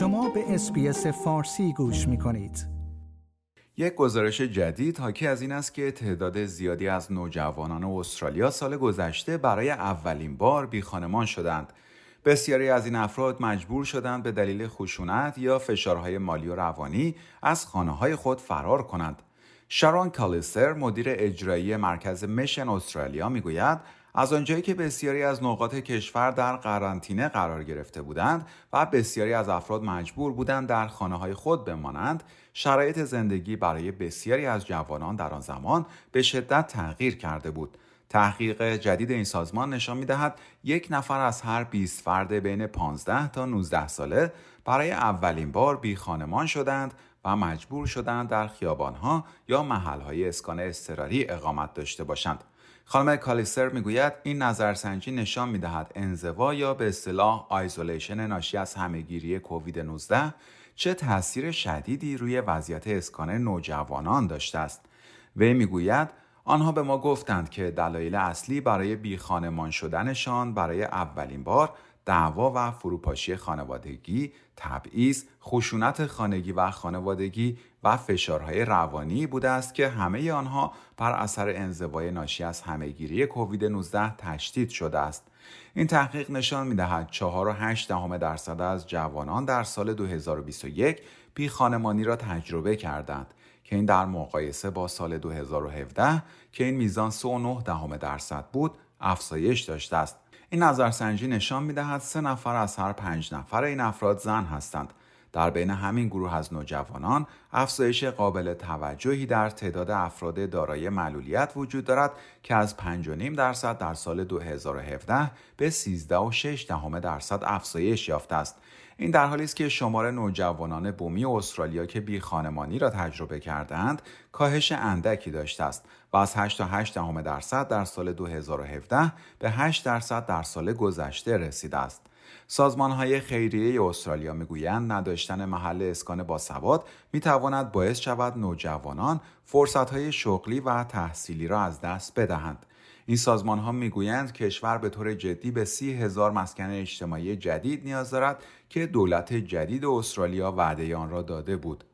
شما به SBS فارسی گوش می کنید. یک گزارش جدید حاکی از این است که تعداد زیادی از نوجوانان استرالیا سال گذشته برای اولین بار بی خانمان شدند. بسیاری از این افراد مجبور شدند به دلیل خشونت یا فشارهای مالی و روانی از خانه های خود فرار کنند. شارون کالیستر مدیر اجرایی مرکز Mission Australia می‌گوید از آنجایی که بسیاری از نقاط کشور در قرنطینه قرار گرفته بودند و بسیاری از افراد مجبور بودند در خانه های خود بمانند شرایط زندگی برای بسیاری از جوانان در آن زمان به شدت تغییر کرده بود تحقیق جدید این سازمان نشان می دهد یک نفر از هر 20 فرد بین 15 تا 19 ساله برای اولین بار بی خانمان شدند و مجبور شدند در خیابانها یا محلهای اسکان اضطراری اقامت داشته باشند. خانم کالیستر می‌گوید این نظرسنجی نشان می‌دهد انزوا یا به اصطلاح isolation ناشی از همه‌گیری کووید 19 چه تاثیر شدیدی روی وضعیت اسکان نوجوانان داشته است. وی می‌گوید آنها به ما گفتند که دلایل اصلی برای بیخانمان شدنشان برای اولین بار دعوا و فروپاشی خانوادگی، تبعیض، خشونت خانگی و خانوادگی و فشارهای روانی بوده است که همه آنها بر اثر انزوای ناشی از همهگیری کووید 19 تشدید شده است. این تحقیق نشان می دهد 4.8 دهم درصد از جوانان در سال 2021 بی خانمانی را تجربه کردند که این در مقایسه با سال 2017 که این میزان 3.9 دهم درصد بود افزایش داشته است. این نظرسنجی نشان می دهد سه نفر از هر پنج نفر این افراد زن هستند. در بین همین گروه از نوجوانان افزایش قابل توجهی در تعداد افراد دارای معلولیت وجود دارد که از 5.5 درصد در سال 2017 به 13.6 دهم درصد افزایش یافته است. این در حالی است که شمار نوجوانان بومی استرالیا که بی خانمانی را تجربه کردند کاهش اندکی داشته است و از 8 تا 8 دهم درصد در سال 2017 به 8 درصد در سال گذشته رسیده است. سازمان های خیریه استرالیا می‌گویند نداشتن محل اسکان با سواد می تواند باعث شود نوجوانان فرصت های شغلی و تحصیلی را از دست بدهند. این سازمان ها می‌گویند کشور به طور جدی به سی هزار مسکن اجتماعی جدید نیاز دارد که دولت جدید استرالیا وعده آن را داده بود.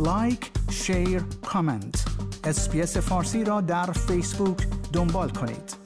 like، share، comment. SBS فارسی را در فیسبوک دنبال کنید.